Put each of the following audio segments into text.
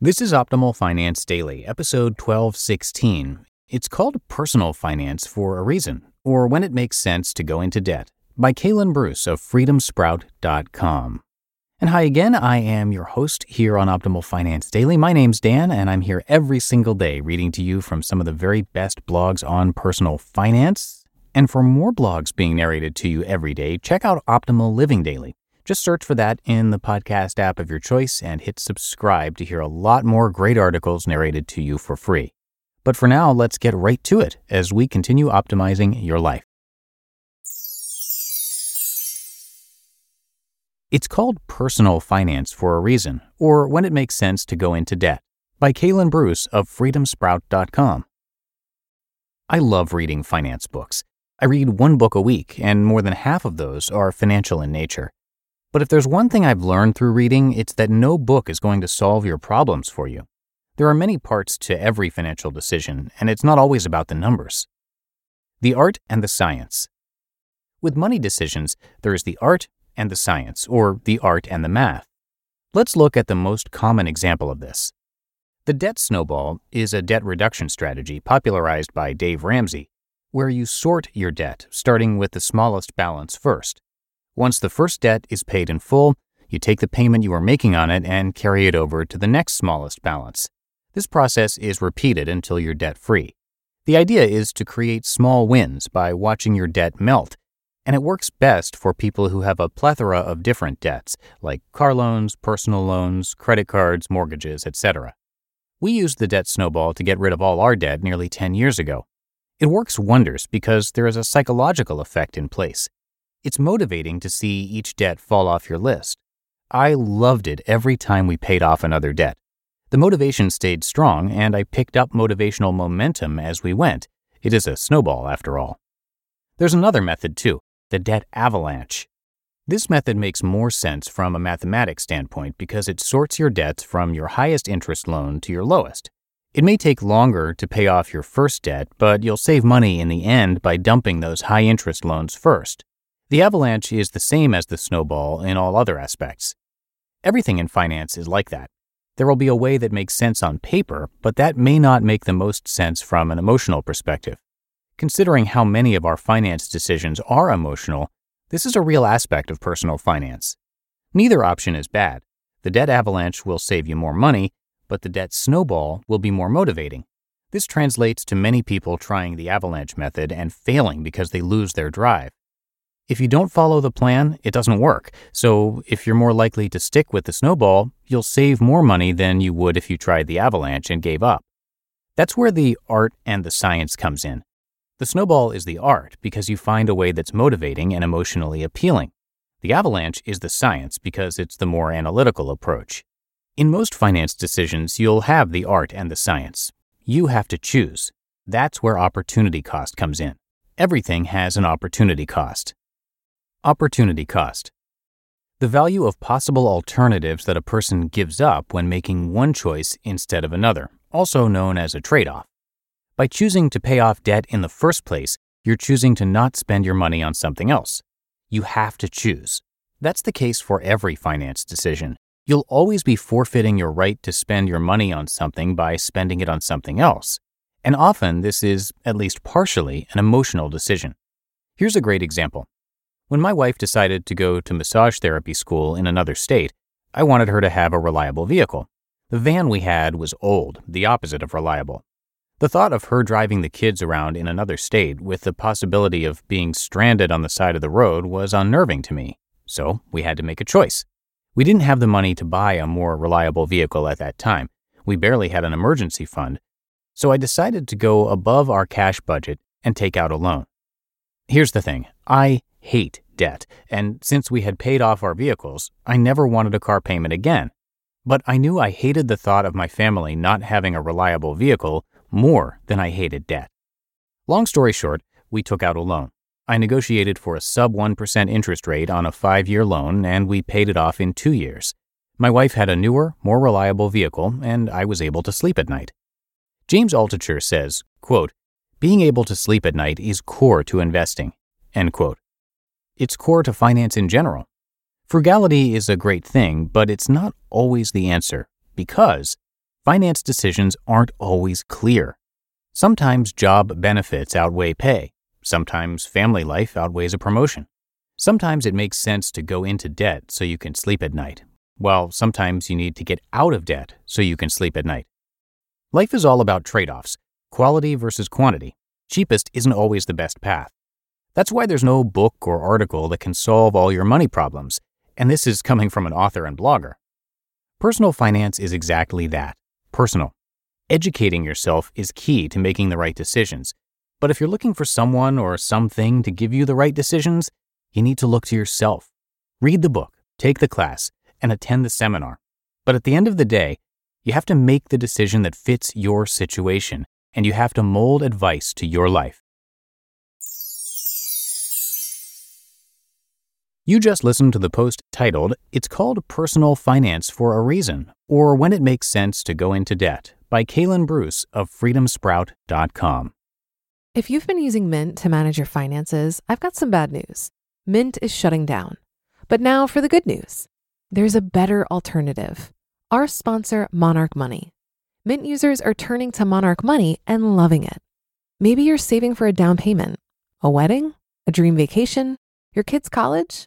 This is Optimal Finance Daily, episode 1216. It's called Personal Finance for a reason, or when it makes sense to go into debt, by Kalen Bruce of freedomsprout.com. And hi again, I am your host here on Optimal Finance Daily. My name's Dan, and I'm here every single day reading to you from some of the very best blogs on personal finance. And for more blogs being narrated to you every day, check out Optimal Living Daily. Just search for that in the podcast app of your choice and hit subscribe to hear a lot more great articles narrated to you for free. But for now, let's get right to it as we continue optimizing your life. It's called personal finance for a reason, or when it makes sense to go into debt, by Kalen Bruce of freedomsprout.com. I love reading finance books. I read one book a week, and more than half of those are financial in nature. But if there's one thing I've learned through reading, it's that no book is going to solve your problems for you. There are many parts to every financial decision, and it's not always about the numbers. The art and the science. With money decisions, there is the art and the science, or the art and the math. Let's look at the most common example of this. The debt snowball is a debt reduction strategy popularized by Dave Ramsey, where you sort your debt, starting with the smallest balance first. Once the first debt is paid in full, you take the payment you are making on it and carry it over to the next smallest balance. This process is repeated until you're debt free. The idea is to create small wins by watching your debt melt, and it works best for people who have a plethora of different debts, like car loans, personal loans, credit cards, mortgages, etc. We used the debt snowball to get rid of all our debt nearly 10 years ago. It works wonders because there is a psychological effect in place. It's motivating to see each debt fall off your list. I loved it every time we paid off another debt. The motivation stayed strong, and I picked up motivational momentum as we went. It is a snowball, after all. There's another method, too the debt avalanche. This method makes more sense from a mathematics standpoint because it sorts your debts from your highest interest loan to your lowest. It may take longer to pay off your first debt, but you'll save money in the end by dumping those high interest loans first. The avalanche is the same as the snowball in all other aspects. Everything in finance is like that. There will be a way that makes sense on paper, but that may not make the most sense from an emotional perspective. Considering how many of our finance decisions are emotional, this is a real aspect of personal finance. Neither option is bad. The debt avalanche will save you more money, but the debt snowball will be more motivating. This translates to many people trying the avalanche method and failing because they lose their drive. If you don't follow the plan, it doesn't work. So, if you're more likely to stick with the snowball, you'll save more money than you would if you tried the avalanche and gave up. That's where the art and the science comes in. The snowball is the art because you find a way that's motivating and emotionally appealing. The avalanche is the science because it's the more analytical approach. In most finance decisions, you'll have the art and the science. You have to choose. That's where opportunity cost comes in. Everything has an opportunity cost. Opportunity cost. The value of possible alternatives that a person gives up when making one choice instead of another, also known as a trade off. By choosing to pay off debt in the first place, you're choosing to not spend your money on something else. You have to choose. That's the case for every finance decision. You'll always be forfeiting your right to spend your money on something by spending it on something else. And often this is, at least partially, an emotional decision. Here's a great example. When my wife decided to go to massage therapy school in another state, I wanted her to have a reliable vehicle. The van we had was old, the opposite of reliable. The thought of her driving the kids around in another state with the possibility of being stranded on the side of the road was unnerving to me, so we had to make a choice. We didn't have the money to buy a more reliable vehicle at that time. We barely had an emergency fund, so I decided to go above our cash budget and take out a loan. Here's the thing I hate debt, and since we had paid off our vehicles, I never wanted a car payment again. But I knew I hated the thought of my family not having a reliable vehicle more than I hated debt. Long story short, we took out a loan. I negotiated for a sub 1% interest rate on a five year loan, and we paid it off in two years. My wife had a newer, more reliable vehicle, and I was able to sleep at night. James Altucher says, quote, Being able to sleep at night is core to investing. End quote. It's core to finance in general. Frugality is a great thing, but it's not always the answer because finance decisions aren't always clear. Sometimes job benefits outweigh pay. Sometimes family life outweighs a promotion. Sometimes it makes sense to go into debt so you can sleep at night, while sometimes you need to get out of debt so you can sleep at night. Life is all about trade offs quality versus quantity. Cheapest isn't always the best path. That's why there's no book or article that can solve all your money problems, and this is coming from an author and blogger. Personal finance is exactly that personal. Educating yourself is key to making the right decisions. But if you're looking for someone or something to give you the right decisions, you need to look to yourself. Read the book, take the class, and attend the seminar. But at the end of the day, you have to make the decision that fits your situation, and you have to mold advice to your life. You just listened to the post titled, It's Called Personal Finance for a Reason, or When It Makes Sense to Go Into Debt by Kalen Bruce of freedomsprout.com. If you've been using Mint to manage your finances, I've got some bad news. Mint is shutting down. But now for the good news there's a better alternative. Our sponsor, Monarch Money. Mint users are turning to Monarch Money and loving it. Maybe you're saving for a down payment, a wedding, a dream vacation, your kids' college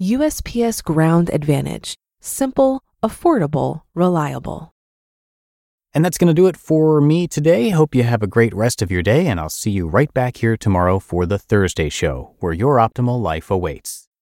USPS Ground Advantage. Simple, affordable, reliable. And that's going to do it for me today. Hope you have a great rest of your day, and I'll see you right back here tomorrow for the Thursday show, where your optimal life awaits.